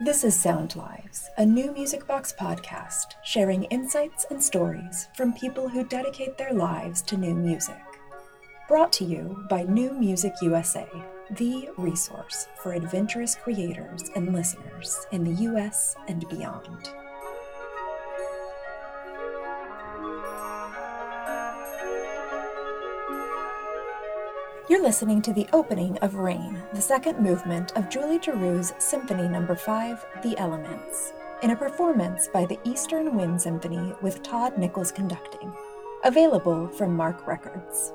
This is Sound Lives, a NewMusicBox podcast sharing insights and stories from people who dedicate their lives to new music. Brought to you by New Music USA, the resource for adventurous creators and listeners in the US and beyond. You're listening to the opening of Rain, the second movement of Julie Giroux's Symphony No. 5, The Elements, in a performance by the Eastern Wind Symphony with Todd Nichols conducting. Available from Mark Records.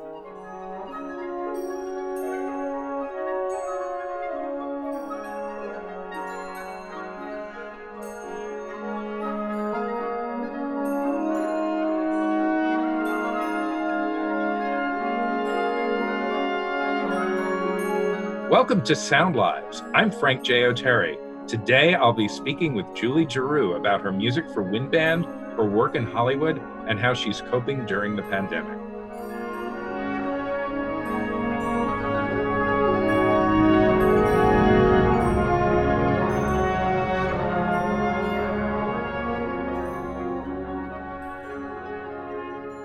Welcome to Sound Lives. I'm Frank J. Oteri. Today I'll be speaking with Julie Giroux about her music for Wind Band, her work in Hollywood, and how she's coping during the pandemic.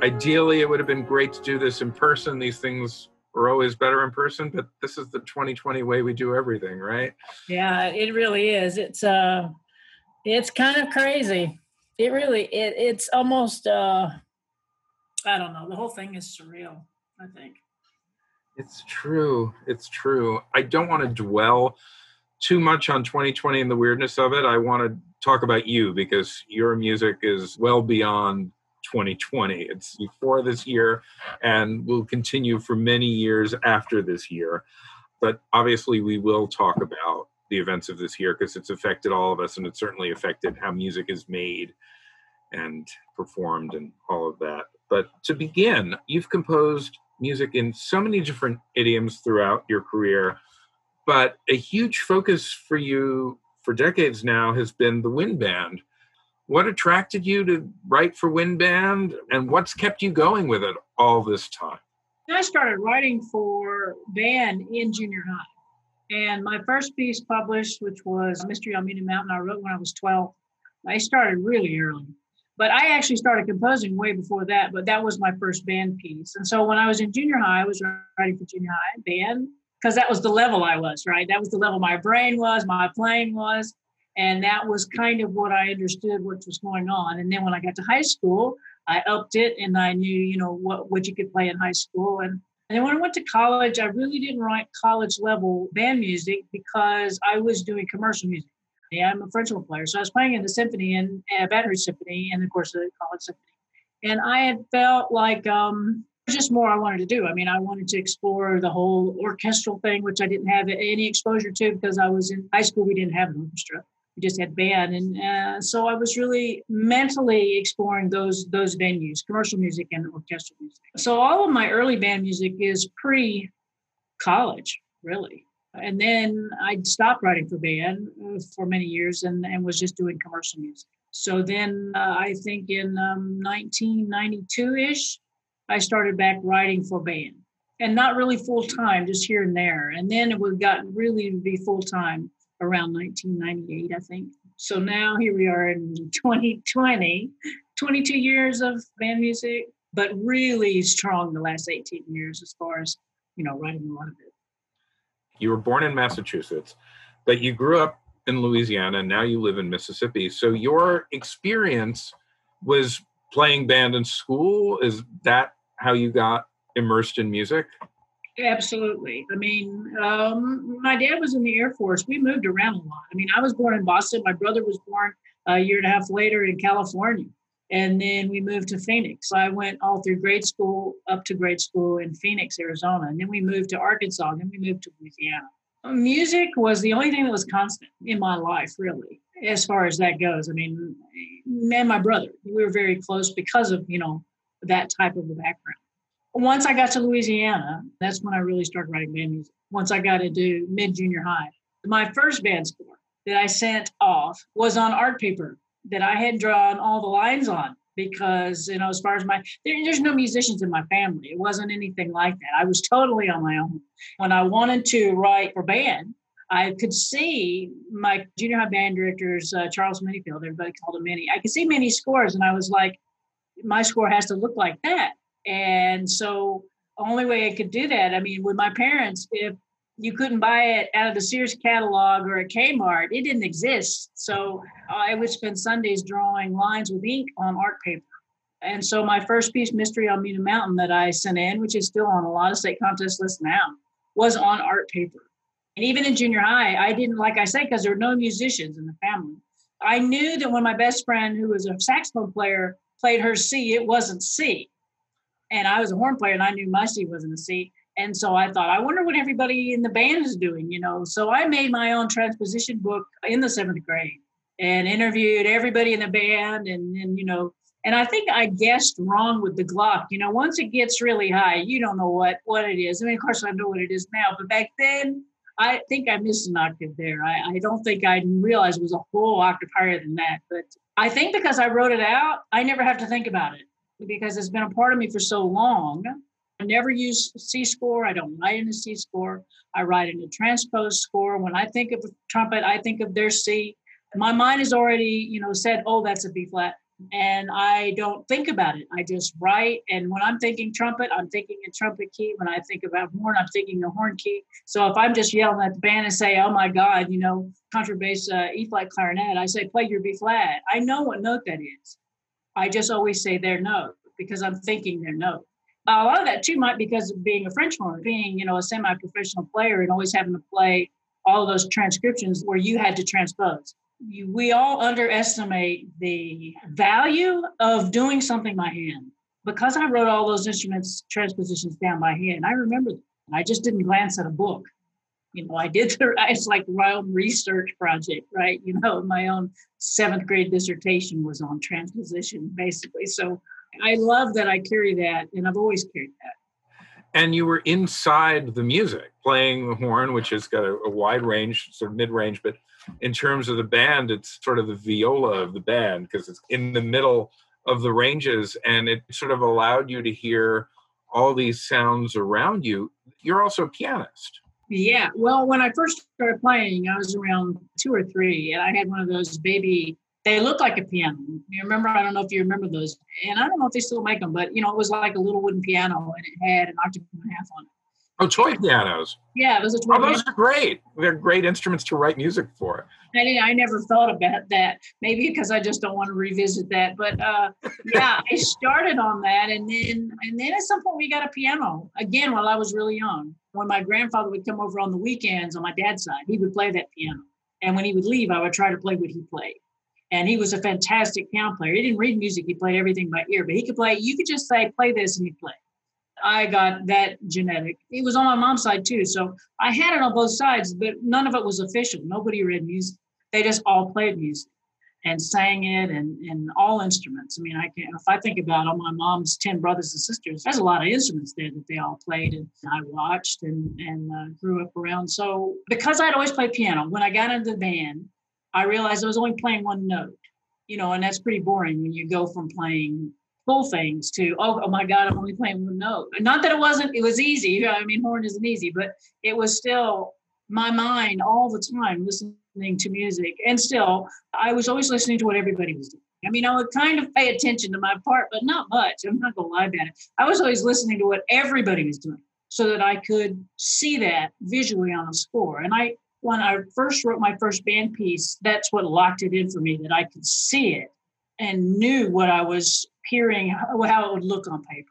Ideally, it would have been great to do this in person. These things we're always better in person but this is the 2020 way we do everything right? Yeah it really is. It's uh it's kind of crazy. It really it it's almost uh i don't know. The whole thing is surreal i think. It's true. It's true. I don't want to dwell too much on 2020 and the weirdness of it. I want to talk about you because your music is well beyond 2020. It's before this year and will continue for many years after this year. But obviously, we will talk about the events of this year because it's affected all of us and it certainly affected how music is made and performed and all of that. But to begin, you've composed music in so many different idioms throughout your career, but a huge focus for you for decades now has been the wind band what attracted you to write for Wind Band and what's kept you going with it all this time? I started writing for band in junior high. And my first piece published, which was Mystery on Mena Mountain, I wrote when I was 12. I started really early. But I actually started composing way before that, but that was my first band piece. And so when I was in junior high, I was writing for junior high band because that was the level I was, right? That was the level my brain was, my playing was and that was kind of what I understood what was going on. And then when I got to high school, I upped it and I knew, you know, what, what you could play in high school. And, and then when I went to college, I really didn't write college level band music because I was doing commercial music. Yeah, I'm a French horn player. So I was playing in the symphony and uh, Rouge Symphony and of course the college symphony. And I had felt like um, just more I wanted to do. I mean, I wanted to explore the whole orchestral thing, which I didn't have any exposure to because I was in high school. We didn't have an orchestra just had band. And uh, so i was really mentally exploring those those venues commercial music and orchestral music. So all of my early band music is pre college really. And then i stopped writing for band uh, for many years and, and was just doing commercial music. So then uh, i think in um, 1992ish i started back writing for band. And not really full time just here and there. And then it would got really to be full time around 1998, I think. So now here we are in 2020, 22 years of band music, but really strong the last 18 years as far as, you know, writing a lot of it. You were born in Massachusetts, but you grew up in Louisiana and now you live in Mississippi. So your experience was playing band in school. Is that how you got immersed in music? Absolutely. I mean, um, my dad was in the Air Force. We moved around a lot. I mean, I was born in Boston. My brother was born a year and a half later in California. And then we moved to Phoenix. I went all through grade school up to grade school in Phoenix, Arizona. And then we moved to Arkansas. And then we moved to Louisiana. Music was the only thing that was constant in my life, really, as far as that goes. I mean, me and my brother, we were very close because of, you know, that type of a background once I got to Louisiana, that's when I really started writing band music. Once I got into mid junior high, my first band score that I sent off was on art paper that I had drawn all the lines on because you know as far as my there, there's no musicians in my family it wasn't anything like that i was totally on my own when i wanted to write for band I could see my junior high band directors, uh, Charles Minifield, everybody called him Minnie. I could see Minnie's scores, and I was like, my score has to look like that. And so, only way I could do that, I mean, with my parents, if you couldn't buy it out of the Sears catalog or a Kmart, it didn't exist. So I would spend Sundays drawing lines with ink on art paper. And so my first piece, Mystery on Mena Mountain, that I sent in, which is still on a lot of state contest lists now, was on art paper. And even in junior high, I didn't, like I say, because there were no musicians in the family. I knew that when my best friend, who was a saxophone player, played her C, it wasn't C. And I was a horn player and I knew my C wasn't a C. And so I thought, I wonder what everybody in the band is doing, you know. So I made my own transposition book in the seventh grade and interviewed everybody in the band and, and you know, and I think I guessed wrong with the Glock. You know, once it gets really high, you don't know what what it is. I mean, of course, I know what it is now, but back then, I think I missed an octave there. I, I don't think I realized it was a whole octave higher than that. But I think because I wrote it out, I never have to think about it because it's been a part of me for so long. I never use C score. I don't write in a C score. I write in a transpose score. When I think of a trumpet, I think of their C. My mind has already, you know, said, "Oh, that's a B flat." and I don't think about it. I just write. And when I'm thinking trumpet, I'm thinking a trumpet key. When I think about horn, I'm thinking a horn key. So if I'm just yelling at the band and say, "Oh my God," you know, contrabass uh, E flat clarinet, I say, "Play your B flat." I know what note that is. I just always say they're no because I'm thinking their note. A lot of that too might because of being a French horn, being you know a semi-professional player, and always having to play all those transcriptions where you had to transpose you, we all underestimate the value of doing something by hand. Because I wrote all those instruments transpositions down by hand, I remember them. I just didn't glance at a book. You know, I did. The, it's like my own research project, right? You know, my own seventh grade dissertation was on transposition, basically. So I love that I carry that, and I've always carried that and you were inside the music playing the horn which has got a, a, wide range sort of mid-range but in terms of the band it's sort of the viola of the band because it's in the middle of the ranges and it sort of allowed you to hear all these sounds around you you're also a pianist yeah well when i first started playing i was around two or three and i had one of those baby they look like a piano. You remember? I don't know if you remember those, and I don't know if they still make them, but you know, it was like a little wooden piano, and it had an octave and a half on it. Oh, toy pianos. Yeah, those are toy. Oh, those are great. They're great instruments to write music for. I, I never thought about that. Maybe because I just don't want to revisit that. But uh, yeah, I started on that, and then and then at some point we got a piano again while I was really young. When my grandfather would come over on the weekends on my dad's side, he would play that piano, and when he would leave, I would try to play what he played and he was a fantastic piano player. He didn't read music; he played everything by ear. But he could play. You could just say, "Play this," and he'd play. I got that genetic. It was on my mom's side too, so I had it on both sides, but none of it was official. Nobody read music; they just all played music and sang it, and and all instruments. I mean, I can if I think about all my mom's ten brothers and sisters, there's a lot of instruments there that they all played, and I watched and and uh, grew up around. So because I'd always played piano, when I got into the band I realized I was only playing one note, you know, and that's pretty boring when you go from playing full things to oh, oh my god, I'm only playing one note. Not that it wasn't, it was easy. I mean, horn isn't easy, but it was still my mind all the time listening to music, and still I was always listening to what everybody was doing. I mean, I would kind of pay attention to my part, but not much. I'm not gonna lie about it. I was always listening to what everybody was doing so that I could see that visually on a score. And I when I first wrote my first band piece, that's what locked it in for me that I could see it and knew what I was hearing, how it would look on paper.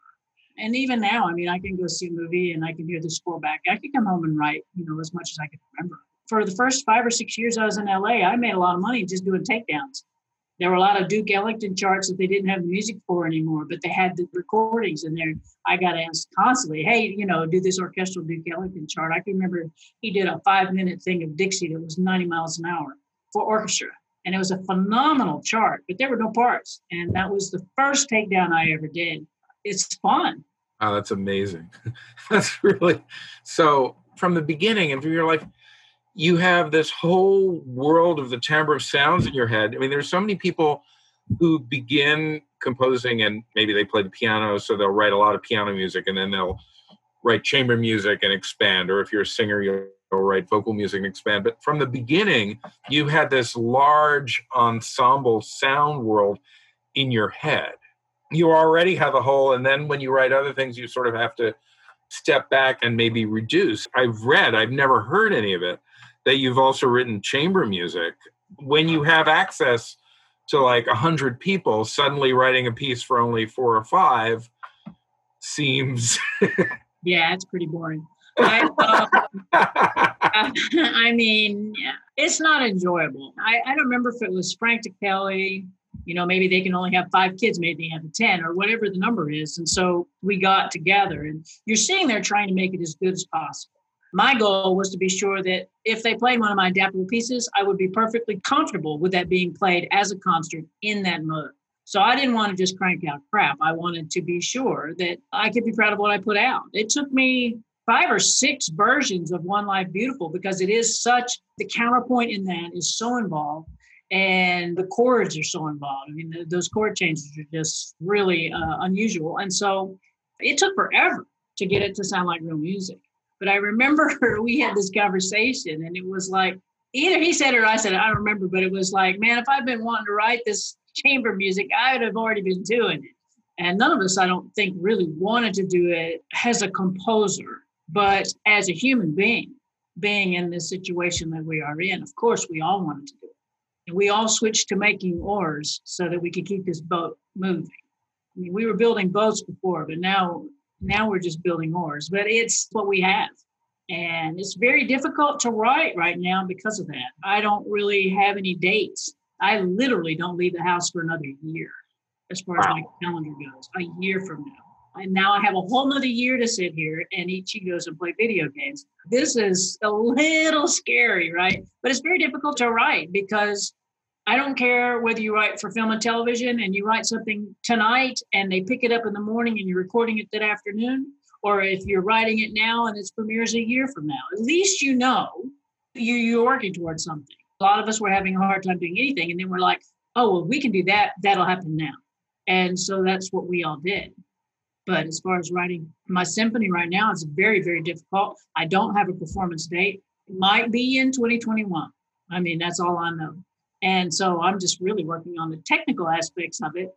And even now, I mean, I can go see a movie and I can hear the score back. I can come home and write, you know, as much as I can remember. For the first five or six years I was in LA, I made a lot of money just doing takedowns there were a lot of Duke Ellington charts that they didn't have the music for anymore, but they had the recordings in there. I got asked constantly, hey, you know, do this orchestral Duke Ellington chart. I can remember he did a five minute thing of Dixie that was 90 miles an hour for orchestra. And it was a phenomenal chart, but there were no parts. And that was the first takedown I ever did. It's fun. Oh, that's amazing. that's really so from the beginning of your life you have this whole world of the timbre of sounds in your head. I mean, there's so many people who begin composing and maybe they play the piano, so they'll write a lot of piano music and then they'll write chamber music and expand. Or if you're a singer, you'll write vocal music and expand. But from the beginning, you had this large ensemble sound world in your head. You already have a whole, and then when you write other things, you sort of have to step back and maybe reduce. I've read, I've never heard any of it, that you've also written chamber music. When you have access to like a hundred people, suddenly writing a piece for only four or five seems yeah, it's pretty boring. I, um, I mean, it's not enjoyable. I, I don't remember if it was Frank Ticheli, you know, maybe they can only have five kids, maybe they have 10 or whatever the number is. And so we got together and you're sitting there trying to make it as good as possible. My goal was to be sure that if they played one of my adaptable pieces, I would be perfectly comfortable with that being played as a concert in that mode. So I didn't want to just crank out crap. I wanted to be sure that I could be proud of what I put out. It took me five or six versions of One Life Beautiful because it is such the counterpoint in that is so involved and the chords are so involved. I mean, the, those chord changes are just really uh, unusual. And so it took forever to get it to sound like real music. But I remember we had this conversation and it was like, either he said it or I said it, I remember, but it was like, man, if I'd been wanting to write this chamber music, I would have already been doing it. And none of us, I don't think, really wanted to do it as a composer, but as a human being, being in this situation that we are in, of course, we all wanted to do it. And we all switched to making oars so that we could keep this boat moving. I mean, we were building boats before, but now now we're just building oars. But it's what we have. And it's very difficult to write right now because of that. I don't really have any dates. I literally don't leave the house for another year as far wow. as my calendar goes, a year from now. And now I have a whole nother year to sit here and eat Cheetos and play video games. This is a little scary, right? But it's very difficult to write because I don't care whether you write for film and television and you write something tonight and they pick it up in the morning and you're recording it that afternoon, or if you're writing it now and it premieres a year from now. At least you know you, you're working towards something. A lot of us were having a hard time doing anything, and then we're like, oh, well, we can do that. That'll happen now. And so that's what we all did. But as far as writing my symphony right now, it's very, very difficult. I don't have a performance date. It might be in 2021. I mean, that's all I know. And so I'm just really working on the technical aspects of it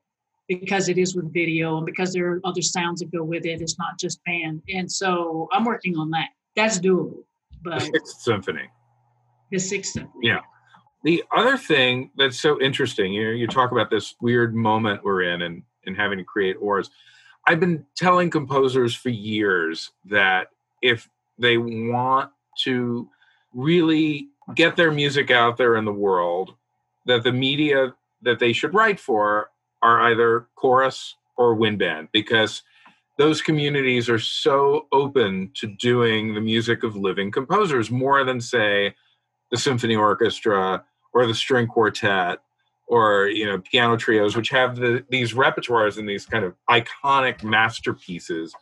because it is with video and because there are other sounds that go with it. It's not just band. And so I'm working on that. That's doable. But the Sixth Symphony. The Sixth Symphony. Yeah. The other thing that's so interesting, you know, you talk about this weird moment we're in and, and having to create oars. I've been telling composers for years that if they want to really get their music out there in the world, that the media that they should write for are either chorus or wind band because those communities are so open to doing the music of living composers more than say the symphony orchestra or the string quartet or you know piano trios which have the, these repertoires and these kind of iconic masterpieces.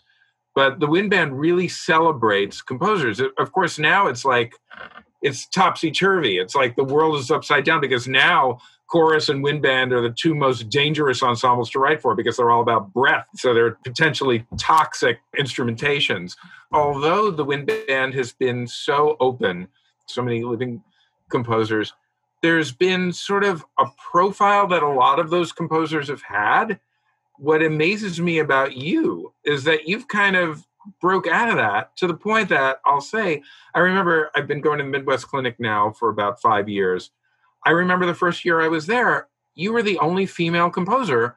But the wind band really celebrates composers. Of course now it's like it's topsy-turvy. It's like the world is upside down because now chorus and wind band are the two most dangerous ensembles to write for because they're all about breath. So they're potentially toxic instrumentations. Although the wind band has been so open so many living composers there's been sort of a profile that a lot of those composers have had. What amazes me about you is that you've kind of broke out of that to the point that I'll say, I remember I've been going to the Midwest Clinic now for about five years. I remember the first year I was there, you were the only female composer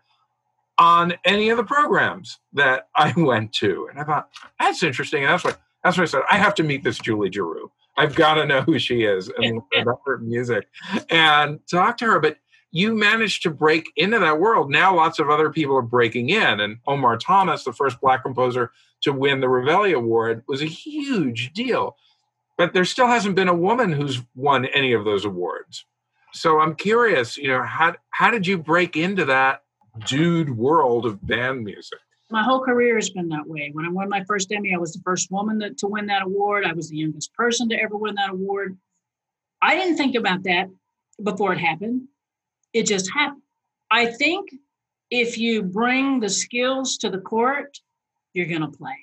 on any of the programs that I went to. And I thought, that's interesting. And that's what that's what I said. I have to meet this Julie Giroux. I've got to know who she is and about her music and talk to her. But you managed to break into that world. Now lots of other people are breaking in. And Omar Thomas, the first black composer to win the Revelli Award, was a huge deal. But there still hasn't been a woman who's won any of those awards. So I'm curious, you know, how how did you break into that dude world of band music? my whole career has been that way. When I won my first Emmy, I was the first woman that, to win that award. I was the youngest person to ever win that award. I didn't think about that before it happened. It just happened. I think if you bring the skills to the court, you're going to play.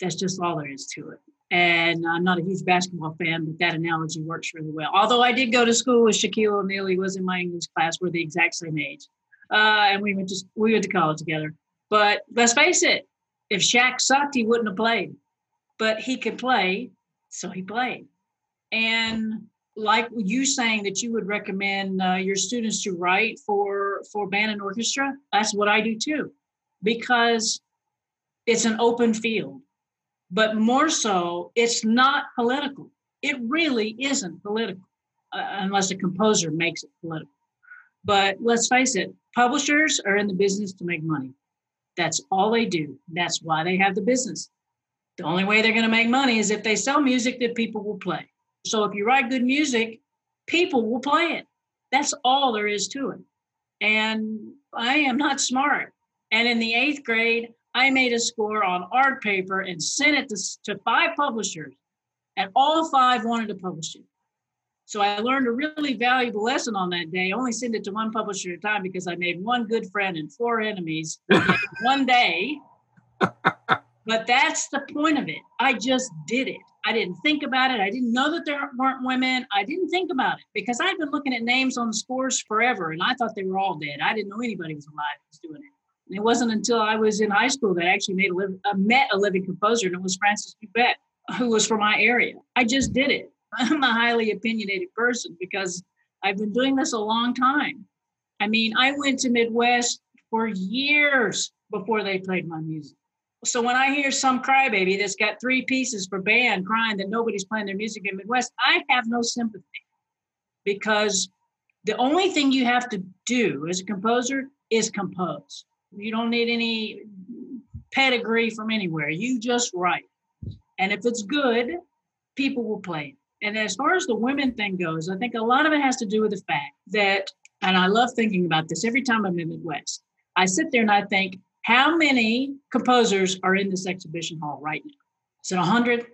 That's just all there is to it. And I'm not a huge basketball fan, but that analogy works really well. Although I did go to school with Shaquille O'Neal, he was in my English class. We're the exact same age, uh, and we went to we went to college together. But let's face it, if Shaq sucked, he wouldn't have played. But he could play, so he played. And like you saying that you would recommend uh, your students to write for for band and orchestra, that's what I do too, because it's an open field. But more so, it's not political. It really isn't political, uh, unless a composer makes it political. But let's face it, publishers are in the business to make money. That's all they do. That's why they have the business. The only way they're going to make money is if they sell music that people will play. So if you write good music, people will play it. That's all there is to it. And I am not smart. And in the eighth grade, I made a score on art paper and sent it to, to five publishers, and all five wanted to publish it. So I learned a really valuable lesson on that day. I only send it to one publisher at a time because I made one good friend and four enemies one day. but that's the point of it. I just did it. I didn't think about it. I didn't know that there weren't women. I didn't think about it because I'd been looking at names on the scores forever and I thought they were all dead. I didn't know anybody was alive was doing it. And it wasn't until I was in high school that I actually made a live, uh, met a living composer, and it was Francis Bubet, who was from my area. I just did it. I'm a highly opinionated person because I've been doing this a long time. I mean, I went to Midwest for years before they played my music. So when I hear some crybaby that's got three pieces for band crying that nobody's playing their music in Midwest, I have no sympathy because the only thing you have to do as a composer is compose. You don't need any pedigree from anywhere. You just write. And if it's good, people will play it. And as far as the women thing goes, I think a lot of it has to do with the fact that, and I love thinking about this every time I'm in Midwest. I sit there and I think, how many composers are in this exhibition hall right now? Is it 100?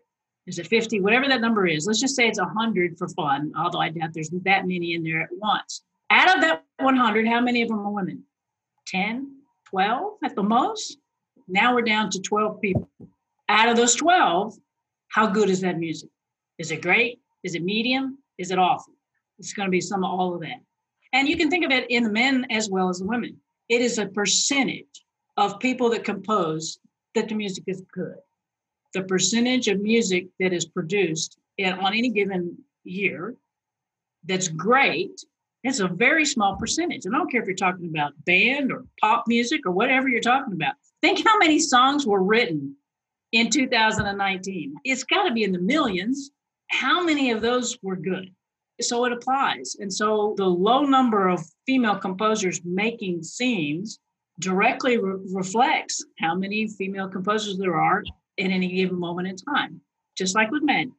Is it 50? Whatever that number is. Let's just say it's 100 for fun, although I doubt there's that many in there at once. Out of that 100, how many of them are women? 10, 12 at the most? Now we're down to 12 people. Out of those 12, how good is that music? Is it great? Is it medium? Is it awful? It's going to be some of all of that. And you can think of it in the men as well as the women. It is a percentage of people that compose that the music is good. The percentage of music that is produced on any given year that's great, it's a very small percentage. And I don't care if you're talking about band or pop music or whatever you're talking about. Think how many songs were written in 2019. It's got to be in the millions how many of those were good? So it applies. And so the low number of female composers making scenes directly re- reflects how many female composers there are in any given moment in time, just like with men.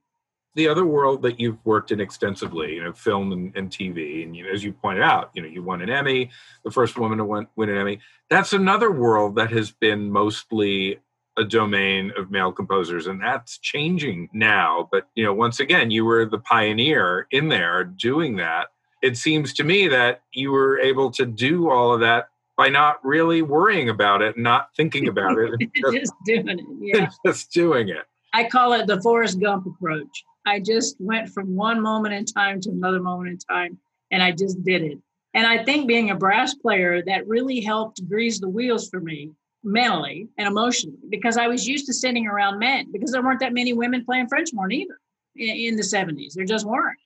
The other world that you've worked in extensively, you know, film and, and TV, and you as you pointed out, you know, you won an Emmy, the first woman to win, win an Emmy. That's another world that has been mostly a domain of male composers and that's changing now but you know once again you were the pioneer in there doing that it seems to me that you were able to do all of that by not really worrying about it not thinking about it just, just doing it yeah just doing it i call it the forrest gump approach i just went from one moment in time to another moment in time and i just did it and i think being a brass player that really helped grease the wheels for me mentally and emotionally because I was used to sitting around men because there weren't that many women playing French horn either in, the 70s. There just weren't.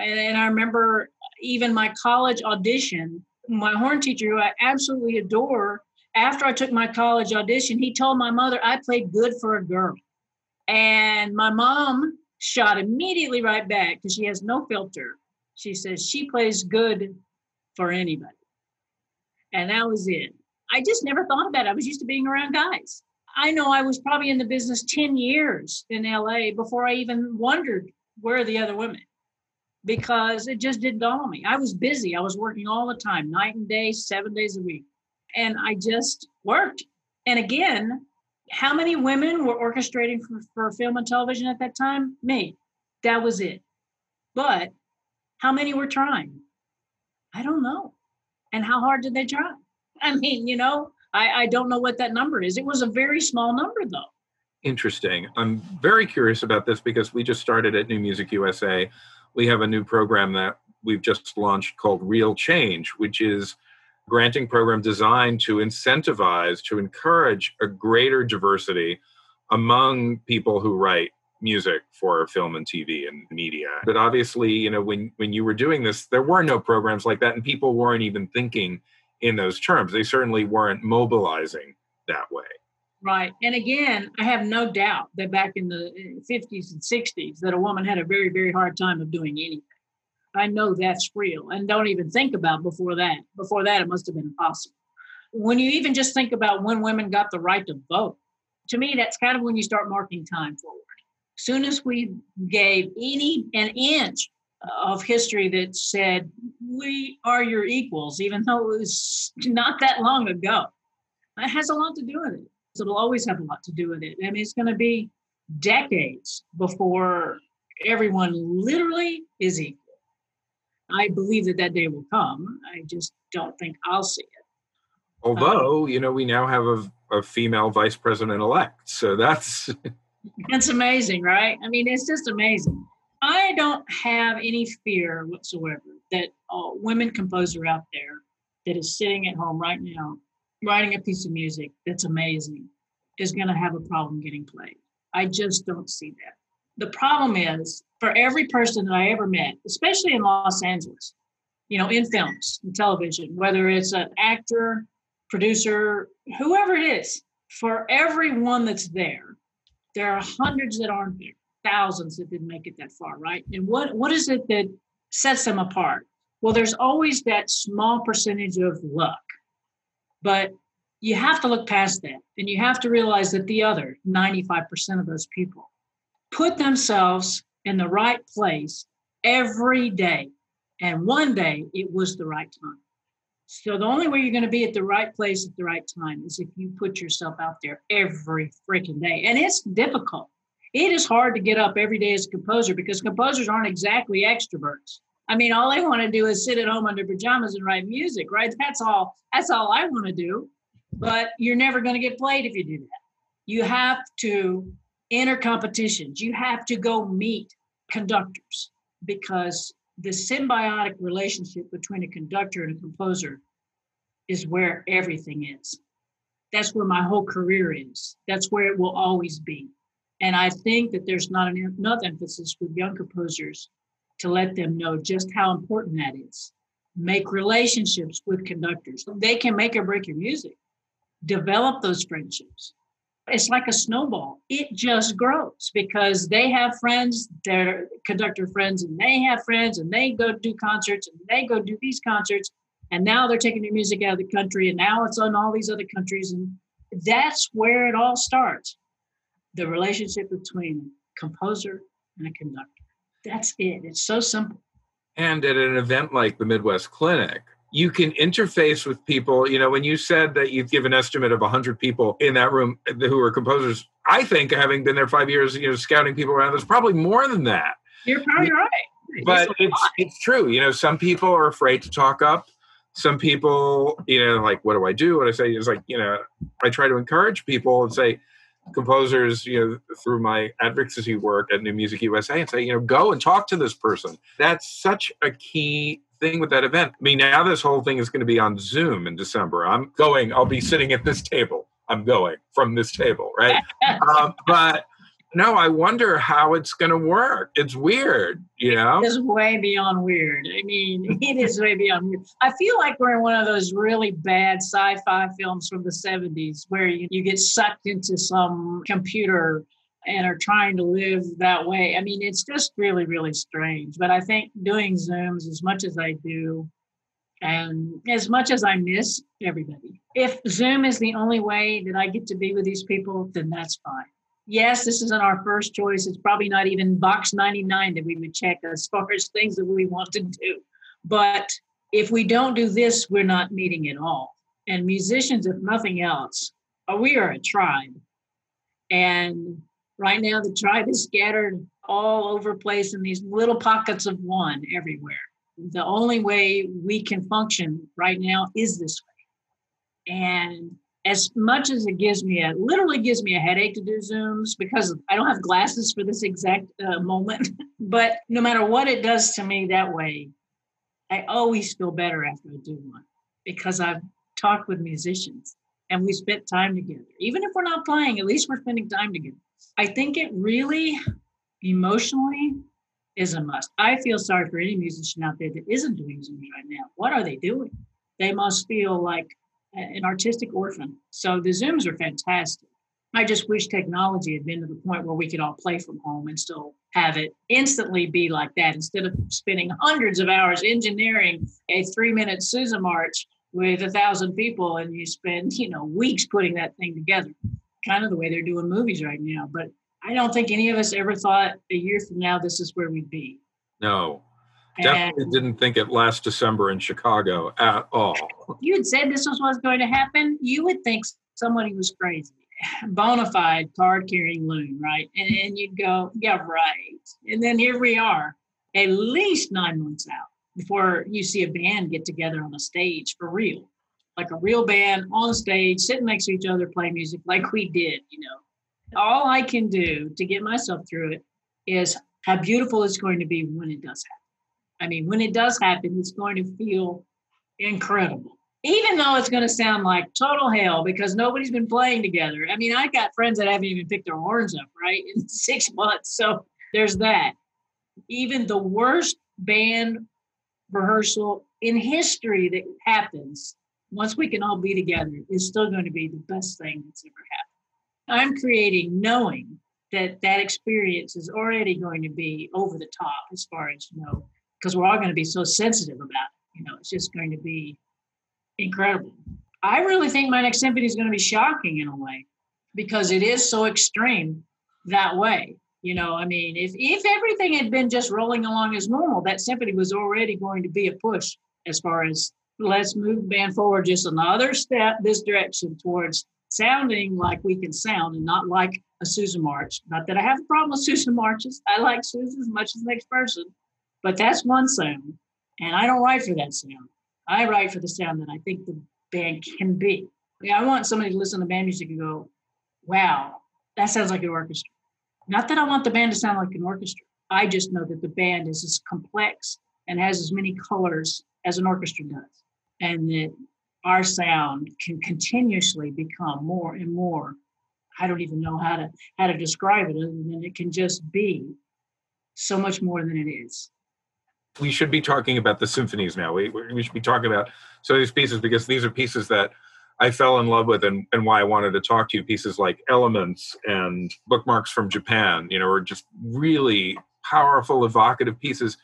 And, and, I remember even my college audition, my horn teacher, who I absolutely adore, after I took my college audition, he told my mother I played good for a girl. And my mom shot immediately right back because she has no filter. She says she plays good for anybody. And that was it. I just never thought about it. I was used to being around guys. I know I was probably in the business 10 years in LA before I even wondered where are the other women because it just didn't dawn on me. I was busy. I was working all the time, night and day, seven days a week. And I just worked. And again, how many women were orchestrating for, for film and television at that time? Me. That was it. But how many were trying? I don't know. And how hard did they try? I mean, you know, I, I don't know what that number is. It was a very small number though. Interesting. I'm very curious about this because we just started at New Music USA. We have a new program that we've just launched called Real Change, which is granting program designed to incentivize, to encourage a greater diversity among people who write music for film and TV and media. But obviously, you know, when when you were doing this, there were no programs like that, and people weren't even thinking in those terms. They certainly weren't mobilizing that way. Right. And again, I have no doubt that back in the eh, 50s and 60s that a woman had a very, very hard time of doing anything. I know that's real. And don't even think about before that. Before that, it must have been impossible. When you even just think about when women got the right to vote, to me, that's kind of when you start marking time forward. Soon as we gave any an inch of history that said we are your equals, even though it was not that long ago, it has a lot to do with it. It'll always have a lot to do with it. I mean, it's going to be decades before everyone literally is equal. I believe that that day will come. I just don't think I'll see it. Although, um, you know, we now have a, a female vice president elect. So that's. that's amazing, right? I mean, it's just amazing. I don't have any fear whatsoever that a women composer out there that is sitting at home right now writing a piece of music that's amazing is going to have a problem getting played. I just don't see that. The problem is for every person that I ever met, especially in Los Angeles, you know, in films and television, whether it's an actor, producer, whoever it is, for everyone that's there, there are hundreds that aren't there, thousands that didn't make it that far, right? And what what is it that sets them apart? Well, there's always that small percentage of luck but you have to look past that and you have to realize that the other 95% of those people put themselves in the right place every day. And one day it was the right time. So the only way you're going to be at the right place at the right time is if you put yourself out there every freaking day. And it's difficult. It is hard to get up every day as a composer because composers aren't exactly extroverts. I mean, all I want to do is sit at home under pajamas and write music, right? That's all. That's all I want to do. But you're never going to get played if you do that. You have to enter competitions. You have to go meet conductors because the symbiotic relationship between a conductor and a composer is where everything is. That's where my whole career is. That's where it will always be. And I think that there's not enough emphasis with young composers to let them know just how important that is. Make relationships with conductors. They can make or break your music. Develop those friendships. It's like a snowball. It just grows because they have friends, their conductor friends, and they have friends, and they go do concerts, and they go do these concerts. And now they're taking their music out of the country, and now it's on all these other countries. And that's where it all starts the relationship between composer and a conductor. That's it. It's so simple. And at an event like the Midwest Clinic, you can interface with people. You know, when you said that you'd give an estimate of 100 people in that room who are composers, I think having been there five years, you know, scouting people around, there's probably more than that. You're probably right. But it's, it's true. You know, some people are afraid to talk up. Some people, you know, like, what do I do? What I say is like, you know, I try to encourage people and say, composers, you know, through my advocacy work at New Music USA and say, you know, go and talk to this person. That's such a key thing with that event. I mean, now this whole thing is going to be on Zoom in December. I'm going, I'll be sitting at this table. I'm going from this table, right? um, but no, I wonder how it's going to work. It's weird, you know? It's way beyond weird. I mean, it is way beyond weird. I feel like we're in one of those really bad sci fi films from the 70s where you, you get sucked into some computer and are trying to live that way. I mean, it's just really, really strange. But I think doing Zooms as much as I do, and as much as I miss everybody, if Zoom is the only way that I get to be with these people, then that's fine yes, this isn't our first choice. It's probably not even box 99 that we would check as far as things that we want to do. But if we don't do this, we're not meeting at all. And musicians, if nothing else, uh, we are a tribe. And right now, the tribe is scattered all over place in these little pockets of one everywhere. The only way we can function right now is this way. And as much as it gives me a literally gives me a headache to do zooms because i don't have glasses for this exact uh, moment. But no matter what it does to me that way i always feel better after i do one because i've talked with musicians and we spent time together. Even if we're not playing at least we're spending time together. I think it really emotionally is a must. I feel sorry for any musician out there that isn't doing zooms right now. What are they doing? They must feel like an artistic orphan. So the Zooms are fantastic. I just wish technology had been to the point where we could all play from home and still have it instantly be like that instead of spending hundreds of hours engineering a three minute Sousa march with a thousand people and you spend, you know, weeks putting that thing together. Kind of the way they're doing movies right now. But I don't think any of us ever thought a year from now this is where we'd be. No, Definitely didn't think it last December in Chicago at all. You had said this was what's going to happen. You would think somebody was crazy. Bona fide card carrying loon, right? And, and you'd go, yeah, right. And then here we are, at least nine months out before you see a band get together on a stage for real. Like a real band on stage, sitting next to each other, play music like we did, you know. All I can do to get myself through it is how beautiful it's going to be when it does happen. I mean, when it does happen, it's going to feel incredible. Even though it's going to sound like total hell because nobody's been playing together. I mean, I got friends that haven't even picked their horns up, right, in six months. So there's that. Even the worst band rehearsal in history that happens once we can all be together is still going to be the best thing that's ever happened. I'm creating knowing that that experience is already going to be over the top as far as you know because we're all going to be so sensitive about it. You know, it's just going to be incredible. I really think my next symphony is going to be shocking in a way because it is so extreme that way. You know, I mean, if if everything had been just rolling along as normal, that symphony was already going to be a push as far as let's move band forward just another step this direction towards sounding like we can sound and not like a Sousa march. Not that I have a problem with Sousa marches. I like Sousa as much as the next person. But that's one sound. And I don't write for that sound. I write for the sound that I think the band can be. I want somebody to listen to band music and go, wow, that sounds like an orchestra. Not that I want the band to sound like an orchestra. I just know that the band is as complex and has as many colors as an orchestra does. And that our sound can continuously become more and more. I don't even know how to how to describe it other than it can just be so much more than it is we should be talking about the symphonies now. We, we should be talking about some of these pieces because these are pieces that I fell in love with and, and why I wanted to talk to you. Pieces like Elements and Bookmarks from Japan, you know, are just really powerful, evocative pieces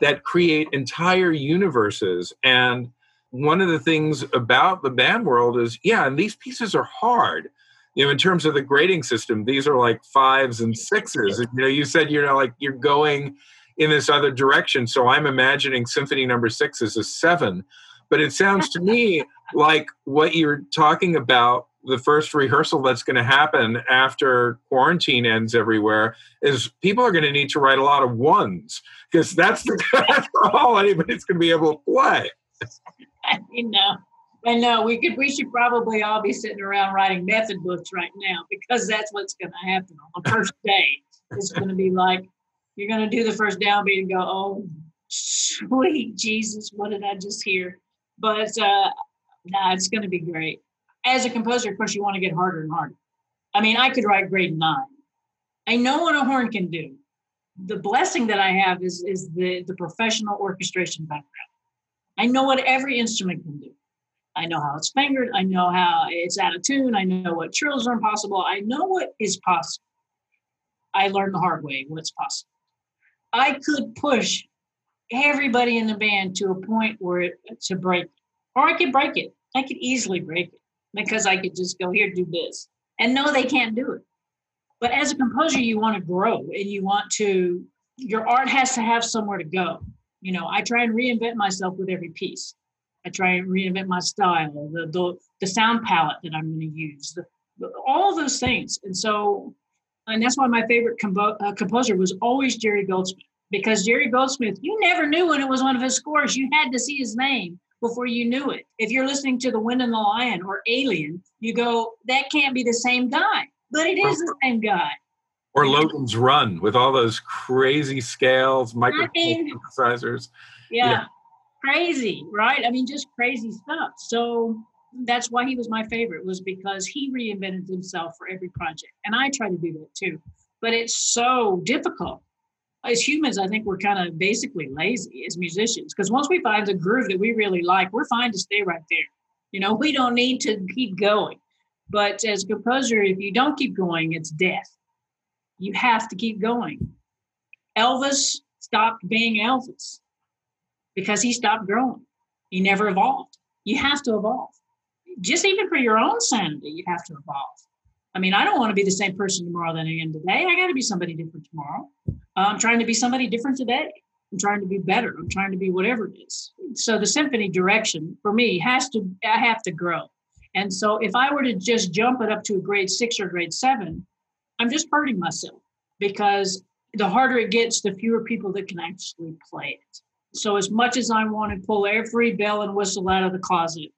that create entire universes. And one of the things about the band world is, yeah, and these pieces are hard. You know, in terms of the grading system, these are like fives and sixes. You know, you said you're like you're going in this other direction. So I'm imagining Symphony Number Six as a seven, but it sounds to me like what you're talking about. The first rehearsal that's going to happen after quarantine ends everywhere is people are going to need to write a lot of ones because that's, the, that's all anybody's going to be able to play. I know. I know we could. We should probably all be sitting around writing method books right now because that's what's going to happen on the first day. It's going to be like, you're going to do the first downbeat and go, oh, sweet Jesus, what did I just hear? But uh, nah, it's going to be great. As a composer, of course, you want to get harder and harder. I mean, I could write grade nine. I know what a horn can do. The blessing that I have is, is the, the professional orchestration background. I know what every instrument can do. I know how it's fingered. I know how it's out of tune. I know what trills are impossible. I know what is possible. I learned the hard way what's possible. I could push everybody in the band to a point where it, to break, or I could break it. I could easily break it because I could just go here, do this, and no, they can't do it. But as a composer, you want to grow and you want to. Your art has to have somewhere to go. You know, I try and reinvent myself with every piece. I try and reinvent my style, the the, the sound palette that I'm going to use, the, the, all those things. And so and that's why my favorite compo- uh, composer was always Jerry Goldsmith because Jerry Goldsmith, you never knew when it was one of his scores. You had to see his name before you knew it. If you're listening to The Wind and the Lion or Alien, you go, that can't be the same guy. But it is the same guy. Or Logan's Run with all those crazy scales, micro synthesizers. Yeah, yeah, crazy, right? I mean, just crazy stuff. So that's why he was my favorite, was because he reinvented himself for every project. And I try to do that too. But it's so difficult as humans, I think we're kind of basically lazy as musicians because once we find the groove that we really like, we're fine to stay right there. You know, we don't need to keep going. But as a composer, if you don't keep going, it's death. You have to keep going. Elvis stopped being Elvis because he stopped growing. He never evolved. You have to evolve. Just even for your own sanity, you have to evolve. I mean, I don't want to be the same person tomorrow than I am today. I got to be somebody different tomorrow. I'm trying to be somebody different today. I'm trying to be better. I'm trying to be whatever it is. So the symphony direction for me has to, I have to grow. And so if I were to just jump it up to a grade six or grade seven, I'm just hurting myself because the harder it gets, the fewer people that can actually play it. So as much as I want to pull every bell and whistle out of the closet,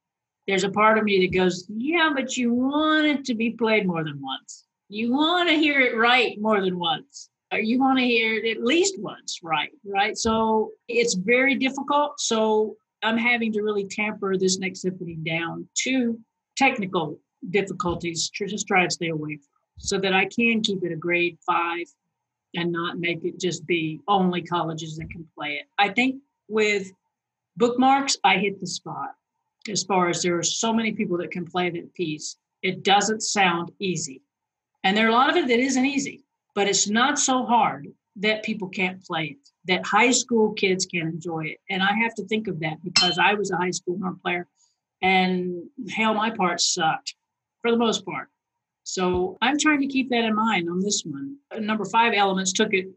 there's a part of me that goes, yeah, but you want it to be played more than once. You want to hear it right more than once Or you want to hear it at least once, right? Right. So it's very difficult. So I'm having to really tamper this next symphony down to technical difficulties just try to stay away from so that I can keep it a grade five and not make it just be only colleges that can play it. I think with bookmarks, I hit the spot as far as there are so many people that can play that piece. It doesn't sound easy. And there are a lot of it that isn't easy but it's not so hard that people can't play it, that high school kids can enjoy it. And I have to think of that because I was a high school horn player and hell, my part sucked for the most part. So I'm trying to keep that in mind on this one. Number five elements took it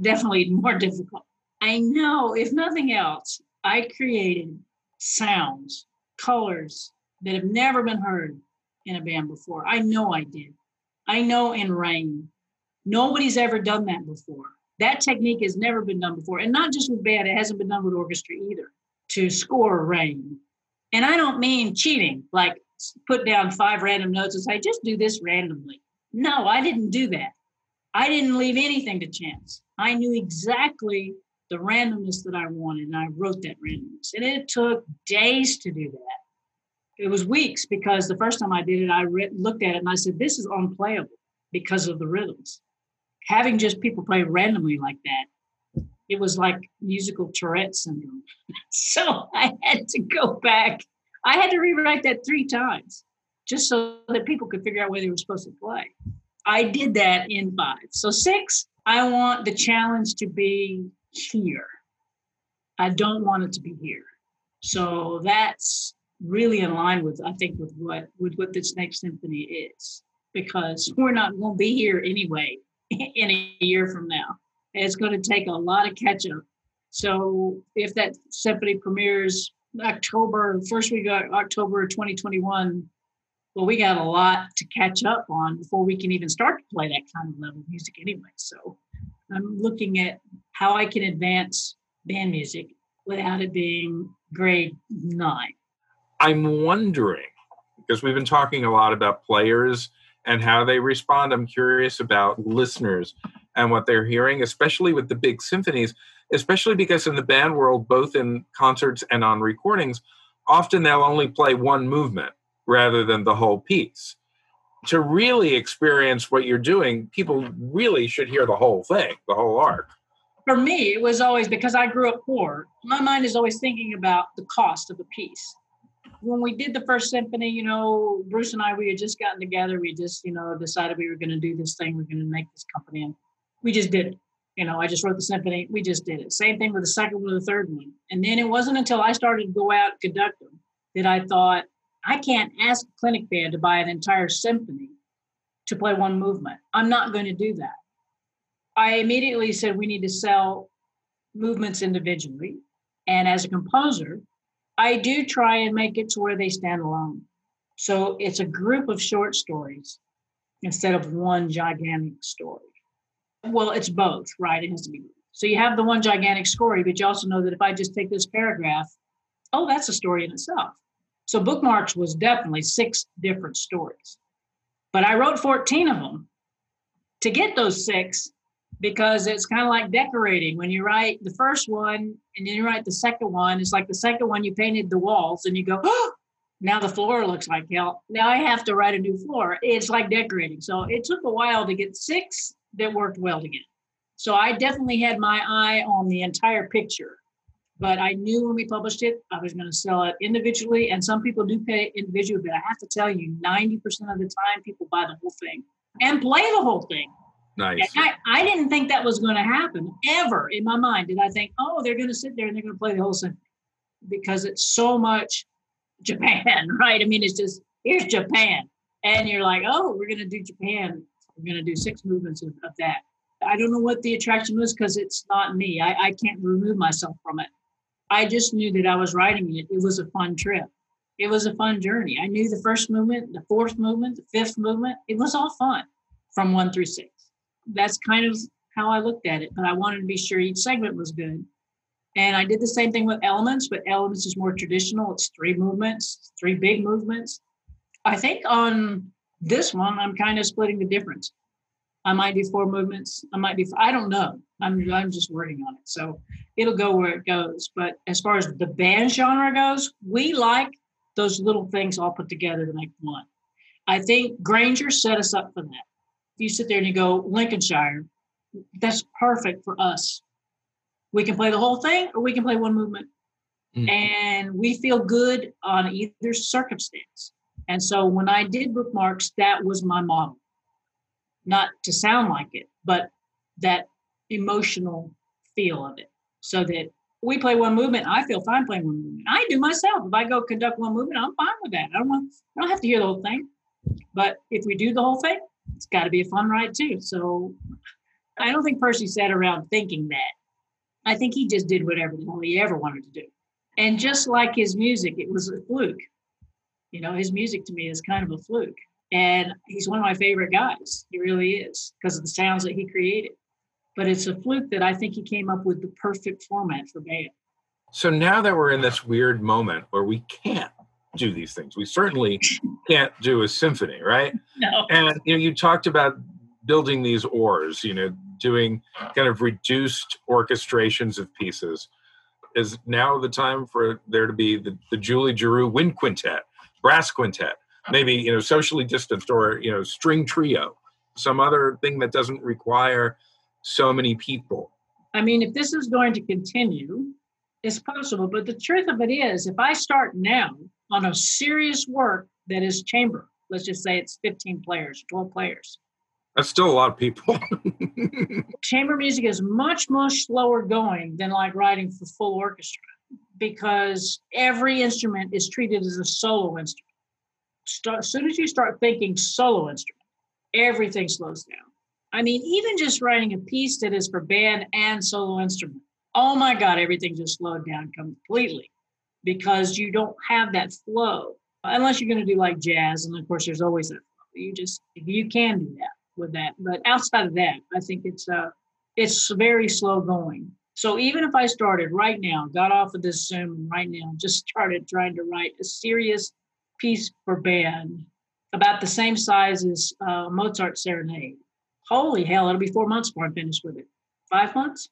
definitely more difficult. I know, if nothing else, I created sounds, colors that have never been heard in a band before. I know I did. I know in rain, Nobody's ever done that before. That technique has never been done before. And not just with band, it hasn't been done with orchestra either to score rain. And I don't mean cheating, like put down five random notes and say, just do this randomly. No, I didn't do that. I didn't leave anything to chance. I knew exactly the randomness that I wanted, and I wrote that randomness. And it took days to do that. It was weeks because the first time I did it, I re- looked at it and I said, This is unplayable because of the rhythms having just people play randomly like that, it was like musical Tourette syndrome. so I had to go back. I had to rewrite that three times just so that people could figure out where they were supposed to play. I did that in five. So six, I want the challenge to be here. I don't want it to be here. So that's really in line with, I think, with what with what this next symphony is, because we're not going to be here anyway in a year from now. It's going to take a lot of catch up. So if that symphony premieres October, first week of October 2021, well, we got a lot to catch up on before we can even start to play that kind of level of music anyway. So I'm looking at how I can advance band music without it being grade nine. I'm wondering, because we've been talking a lot about players and how they respond. I'm curious about listeners and what they're hearing, especially with the big symphonies, especially because in the band world, both in concerts and on recordings, often they'll only play one movement rather than the whole piece. To really experience what you're doing, people really should hear the whole thing, the whole arc. For me, it was always because I grew up poor, my mind is always thinking about the cost of a piece when we did the first symphony, you know, Bruce and I, we had just gotten together. We just, you know, decided we were going to do this thing. We are going to make this company, and we just did it. You know, I just wrote the symphony. We just did it. Same thing with the second one, the third one, and then it wasn't until I started to go out and conduct them that I thought I can't ask a clinic band to buy an entire symphony to play one movement. I'm not going to do that. I immediately said we need to sell movements individually, and as a composer, I do try and make it to where they stand alone. So it's a group of short stories instead of one gigantic story. Well, it's both, right? It has to be. So you have the one gigantic story, but you also know that if I just take this paragraph, oh, that's a story in itself. So bookmarks was definitely six different stories. But I wrote 14 of them to get those six because it's kind of like decorating. When you write the first one and then you write the second one, it's like the second one you painted the walls and you go, oh, now the floor looks like hell. Now I have to write a new floor. It's like decorating. So it took a while to get six that worked well together. So I definitely had my eye on the entire picture. But I knew when we published it, I was going to sell it individually. And some people do pay individually, but I have to tell you, 90% of the time, people buy the whole thing and play the whole thing. Nice. I, I, didn't think that was going to happen ever in my mind. Did I think, oh, they're going to sit there and they're going to play the whole thing because it's so much Japan, right? I mean, it's just here's Japan, and you're like, oh, we're going to do Japan. We're going to do six movements of, of that. I don't know what the attraction was because it's not me. I, I can't remove myself from it. I just knew that I was writing it. It was a fun trip. It was a fun journey. I knew the first movement, the fourth movement, the fifth movement. It was all fun from one through six. That's kind of how I looked at it. But I wanted to be sure each segment was good. And I did the same thing with elements, but elements is more traditional. It's three movements, three big movements. I think on this one, I'm kind of splitting the difference. I might do four movements. I might do. I don't know. I'm I'm just working on it. So it'll go where it goes. But as far as the band genre goes, we like those little things all put together to make one. I think Grainger set us up for that. If you sit there and you go Lincolnshire, that's perfect for us. We can play the whole thing or we can play one movement. Mm. And we feel good on either circumstance. And so when I did bookmarks, that was my model not to sound like it, but that emotional feel of it. So that we play one movement, I feel fine playing one movement. I do myself. If I go conduct one movement, I'm fine with that. I don't want, I don't have to hear the whole thing. But if we do the whole thing, it's got to be a fun ride too. So I don't think Percy sat around thinking that. I think he just did whatever the hell he ever wanted to do. And just like his music, it was a fluke. You know, his music to me is kind of a fluke. And he's one of my favorite guys. He really is because of the sounds that he created. But it's a fluke that I think he came up with the perfect format for band. So now that we're in this weird moment where we can't do these things, we certainly can't do a symphony, right? No. And you know, you talked about building these oars, you know, doing kind of reduced orchestrations of pieces. Is now the time for there to be the, the Julie Giroux wind quintet, brass quintet, maybe you know socially distanced or you know string trio some other thing that doesn't require so many people. I mean if this is going to continue it's possible but the truth of it is if i start now on a serious work that is chamber let's just say it's 15 players 12 players. That's still a lot of people. Chamber music is much much slower going than like writing for full orchestra because every instrument is treated as a solo instrument start, as soon as you start thinking solo instrument, everything slows down. I mean, even just writing a piece that is for band and solo instrument, oh my God, everything just slowed down completely because you don't have that flow unless you're going to do like jazz. And of course, there's always that. You just, you can do that with that. But outside of that, I think it's, uh, it's very slow going. So even if I started right now, got off of this Zoom right now, just started trying to write a serious piece for band, about the same size as uh, Mozart Serenade. Holy hell! It'll be four months before I'm finished with it. Five months.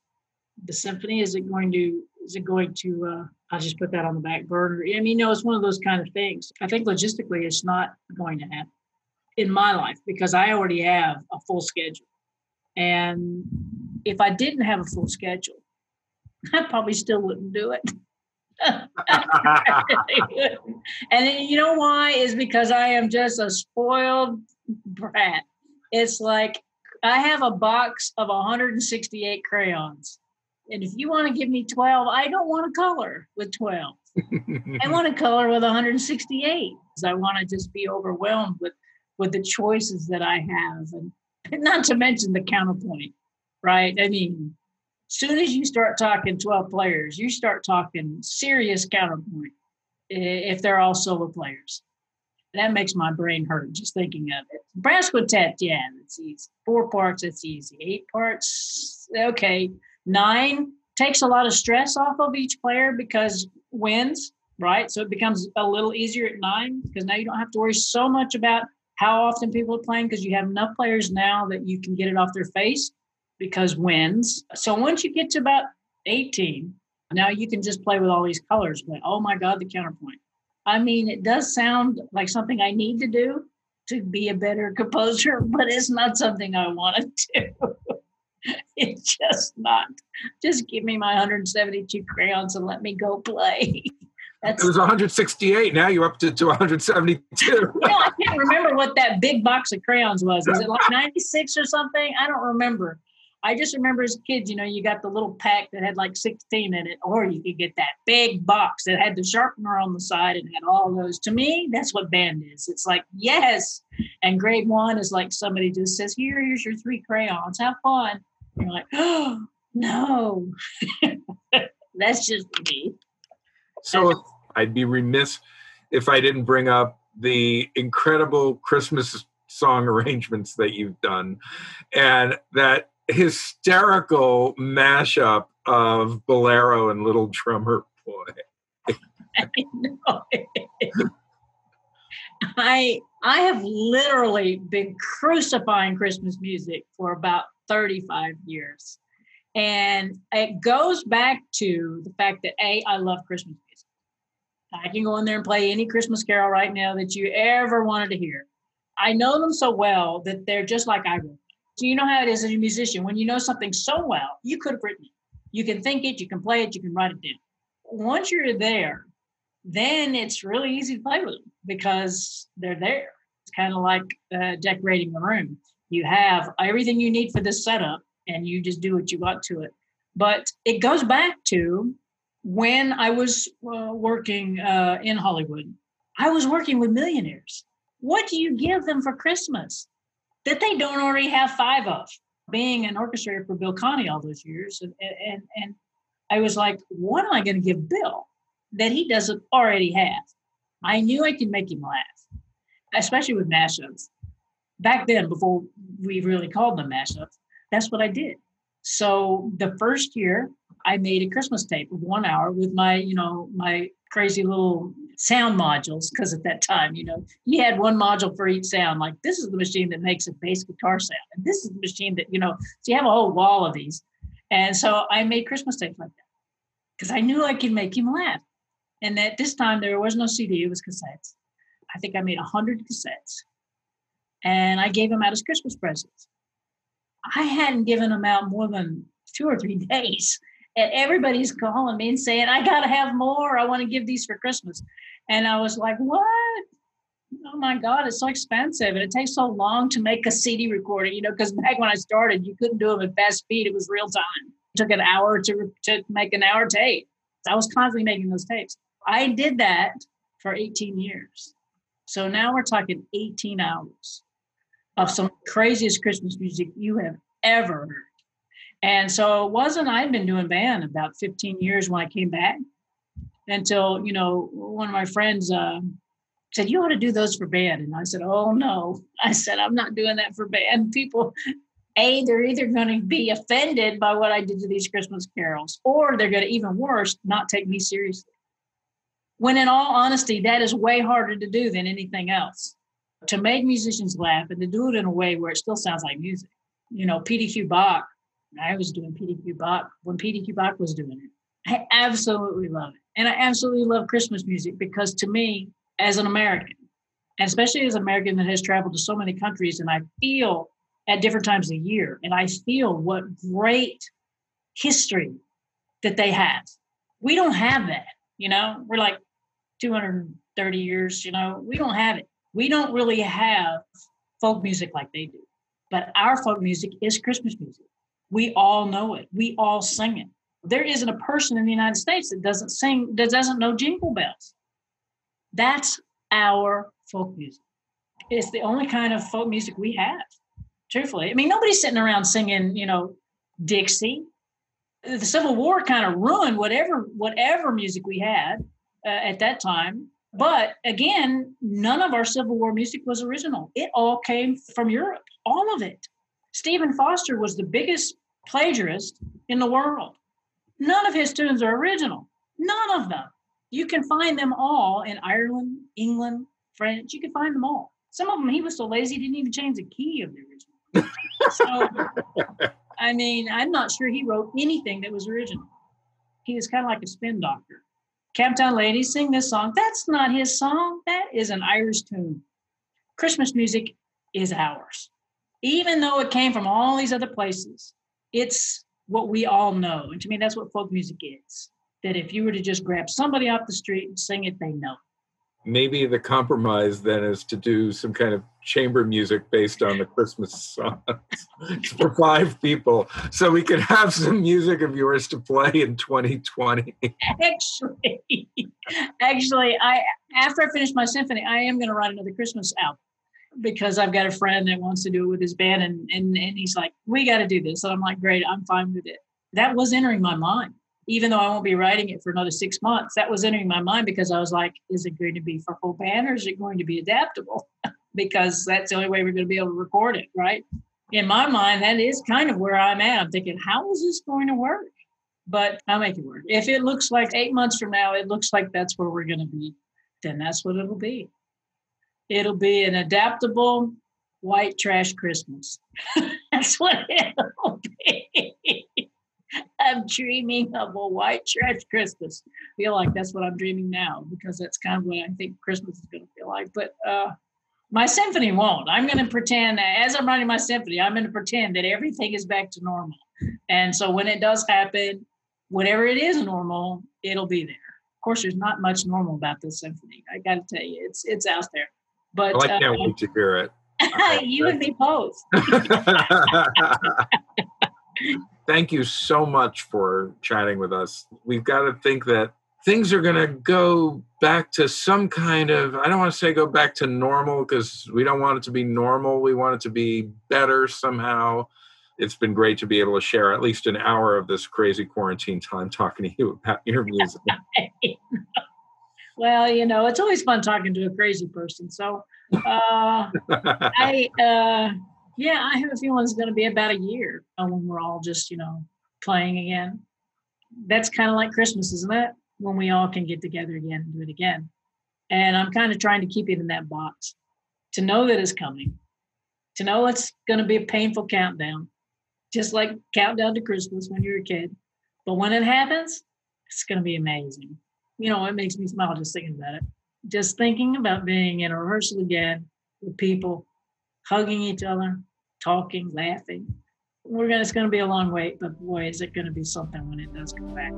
The symphony is it going to is it going to? Uh, I'll just put that on the back burner. I mean, no, it's one of those kind of things. I think logistically, it's not going to happen in my life because I already have a full schedule. And if I didn't have a full schedule, I probably still wouldn't do it. and you know why? Is because I am just a spoiled brat. It's like I have a box of 168 crayons. And if you want to give me 12, I don't want to color with 12. I want to color with 168 because I want to just be overwhelmed with with the choices that I have and not to mention the counterpoint, right? I mean, soon as you start talking 12 players, you start talking serious counterpoint if they're all solo players. That makes my brain hurt just thinking of it. Brass quintet, yeah, it's easy. Four parts, it's easy. Eight parts, okay. Nine takes a lot of stress off of each player because wins. right? So it becomes a little easier at nine because now you don't have to worry so much about how often people are playing because you have enough players now that you can get it off their face because wins. So once you get to about 18, now you can just play with all these colors. But oh my God, the counterpoint. I mean, it does sound like something I need to do to be a better composer, but it's not something I want to do. it's just not. Just give me my 172 crayons and let me go play. That's, it was 168. Now you're up to, to 172. no, I can't remember what that big box of crayons was. Was it like 96 or something? I don't remember. I just remember as kids, you know, you got the little pack that had like 16 in it, or you could get that big box that had the sharpener on the side and had all those. To me, that's what band is. It's like, yes. And grade one is like somebody just says, Here, here's your three crayons. Have fun. And you're like, oh, no. that's just me. So I'd be remiss if I didn't bring up the incredible Christmas song arrangements that you've done and that hysterical mashup of Bolero and Little Drummer Boy. I know. I I have literally been crucifying Christmas music for about 35 years. And it goes back to the fact that A, I love Christmas music. I can go in there and play any Christmas carol right now that you ever wanted to hear. I know them so well that they're just like I wrote. So you know how it is as a musician. When you know something so well, you could have written it. You can think it, you can play it, you can write it down. Once you're there, then it's really easy to play with them because they're there. It's kind of like uh, decorating a room. You have everything you need for this setup, and you just do what you want to it. But it goes back to when I was uh, working uh, in Hollywood. I was working with millionaires. What do you give them for Christmas? That they don't already have five of. Being an orchestrator for Bill Conti all those years, and and, and I was like, what am I going to give Bill that he doesn't already have? I knew I could make him laugh, especially with mashups. Back then, before we really called them mashups, that's what I did. So the first year, I made a Christmas tape of one hour with my, you know, my crazy little sound modules because at that time, you know, you had one module for each sound. Like this is the machine that makes a bass guitar sound, and this is the machine that you know. So you have a whole wall of these, and so I made Christmas tapes like that because I knew I could make him laugh. And at this time, there was no CD; it was cassettes. I think I made a hundred cassettes, and I gave them out as Christmas presents. I hadn't given them out more than two or three days and everybody's calling me and saying, I got to have more. I want to give these for Christmas. And I was like, what? Oh my God, it's so expensive. And it takes so long to make a CD recording, you know, because back when I started, you couldn't do them at fast speed. It was real time. It took an hour to, to make an hour tape. I was constantly making those tapes. I did that for 18 years. So now we're talking 18 hours of some craziest Christmas music you have ever heard. And so it wasn't, I'd been doing band about 15 years when I came back until, you know, one of my friends uh, said, You ought to do those for band. And I said, Oh, no. I said, I'm not doing that for band. People, A, they're either going to be offended by what I did to these Christmas carols, or they're going to, even worse, not take me seriously. When in all honesty, that is way harder to do than anything else. To make musicians laugh and to do it in a way where it still sounds like music. You know, PDQ Bach I was doing PDQ Bach when PDQ Bach was doing it. I absolutely love it. And I absolutely love Christmas music because to me, as an American, and especially as an American that has traveled to so many countries, and I feel at different times of year, and I feel what great history that they have. We don't have that, you know, we're like 230 years, you know, we don't have it. We don't really have folk music like they do. But our folk music is Christmas music. We all know it. We all sing it. There isn't a person in the United States that doesn't sing, that doesn't know jingle bells. That's our folk music. It's the only kind of folk music we have, truthfully. I mean, nobody's sitting around singing, you know, Dixie. The Civil War kind of ruined whatever whatever music we had uh, at that time. But again, none of our Civil War music was original. It all came from Europe, all of it. Stephen Foster was the biggest plagiarist in the world. None of his tunes are original. None of them. You can find them all in Ireland, England, French. You can find them all. Some of them he was so lazy he didn't even change the key of the original. so, I mean, I'm not sure he wrote anything that was original. He was kind of like a spin doctor. Camptown Ladies sing this song. That's not his song. That is an Irish tune. Christmas music is ours. Even though it came from all these other places, it's what we all know. And to me, that's what folk music is. That if you were to just grab somebody off the street and sing it, they know maybe the compromise then is to do some kind of chamber music based on the Christmas songs for five people, so we could have some music of yours to play in 2020. Actually, actually, I after I finish my symphony, I am going to write another Christmas album because I've got a friend that wants to do it with his band, and and and he's like, "We got to do this," and I'm like, "Great, I'm fine with it." That was entering my mind even though I won't be writing it for another six months, that was entering my mind because I was like, is it going to be for full band or is it going to be adaptable? because that's the only way we're going to be able to record it, right? In my mind, that is kind of where I'm at. I'm thinking, how is this going to work? But I'll make it work. If it looks like eight months from now, it looks like that's where we're going to be, then that's what it'll be. It'll be an adaptable white trash Christmas. that's what it'll be. I'm dreaming of a white trash Christmas. I feel like that's what I'm dreaming now because that's kind of what I think Christmas is going to feel like. But uh, my symphony won't. I'm going to pretend as I'm writing my symphony, I'm going to pretend that everything is back to normal. And so when it does happen, whatever it is normal, it'll be there. Of course, there's not much normal about this symphony. I got to tell you, it's it's out there. But well, I can't uh, wait to hear it. you and me both thank you so much for chatting with us. We've got to think that things are going to go back to some kind of, I don't want to say go back to normal because we don't want it to be normal. We want it to be better somehow. It's been great to be able to share at least an hour of this crazy quarantine time talking to you about your music. well, you know, it's always fun talking to a crazy person. So uh, I, uh, yeah, I have a feeling it's going to be about a year when we're all just, you know, playing again. That's kind of like Christmas, isn't it? When we all can get together again and do it again. And I'm kind of trying to keep it in that box to know that it's coming, to know it's going to be a painful countdown, just like countdown to Christmas when you're a kid. But when it happens, it's going to be amazing. You know, it makes me smile just thinking about it. Just thinking about being in a rehearsal again with people hugging each other, talking, laughing. We're gonna, it's going to be a long wait, but boy, is it going to be something when it does come back.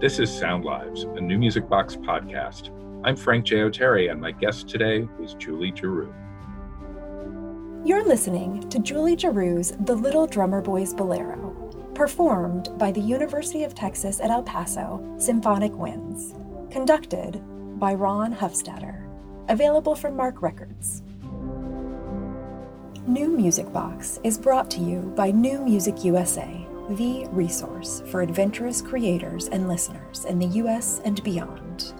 This is Sound Lives, a NewMusicBox podcast. I'm Frank J. Oteri, and my guest today is Julie Giroux. You're listening to Julie Giroux's The Little Drummer Boys Bolero, performed by the University of Texas at El Paso Symphonic Winds, conducted by Ron Hufstader. Available from Mark Records. NewMusicBox is brought to you by New Music USA, the resource for adventurous creators and listeners in the U.S. and beyond.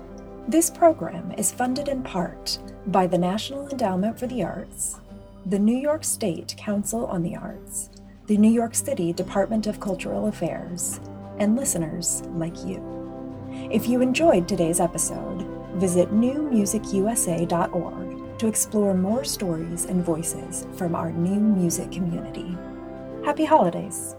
This program is funded in part by the National Endowment for the Arts, the New York State Council on the Arts, the New York City Department of Cultural Affairs, and listeners like you. If you enjoyed today's episode, visit newmusicusa.org to explore more stories and voices from our new music community. Happy holidays!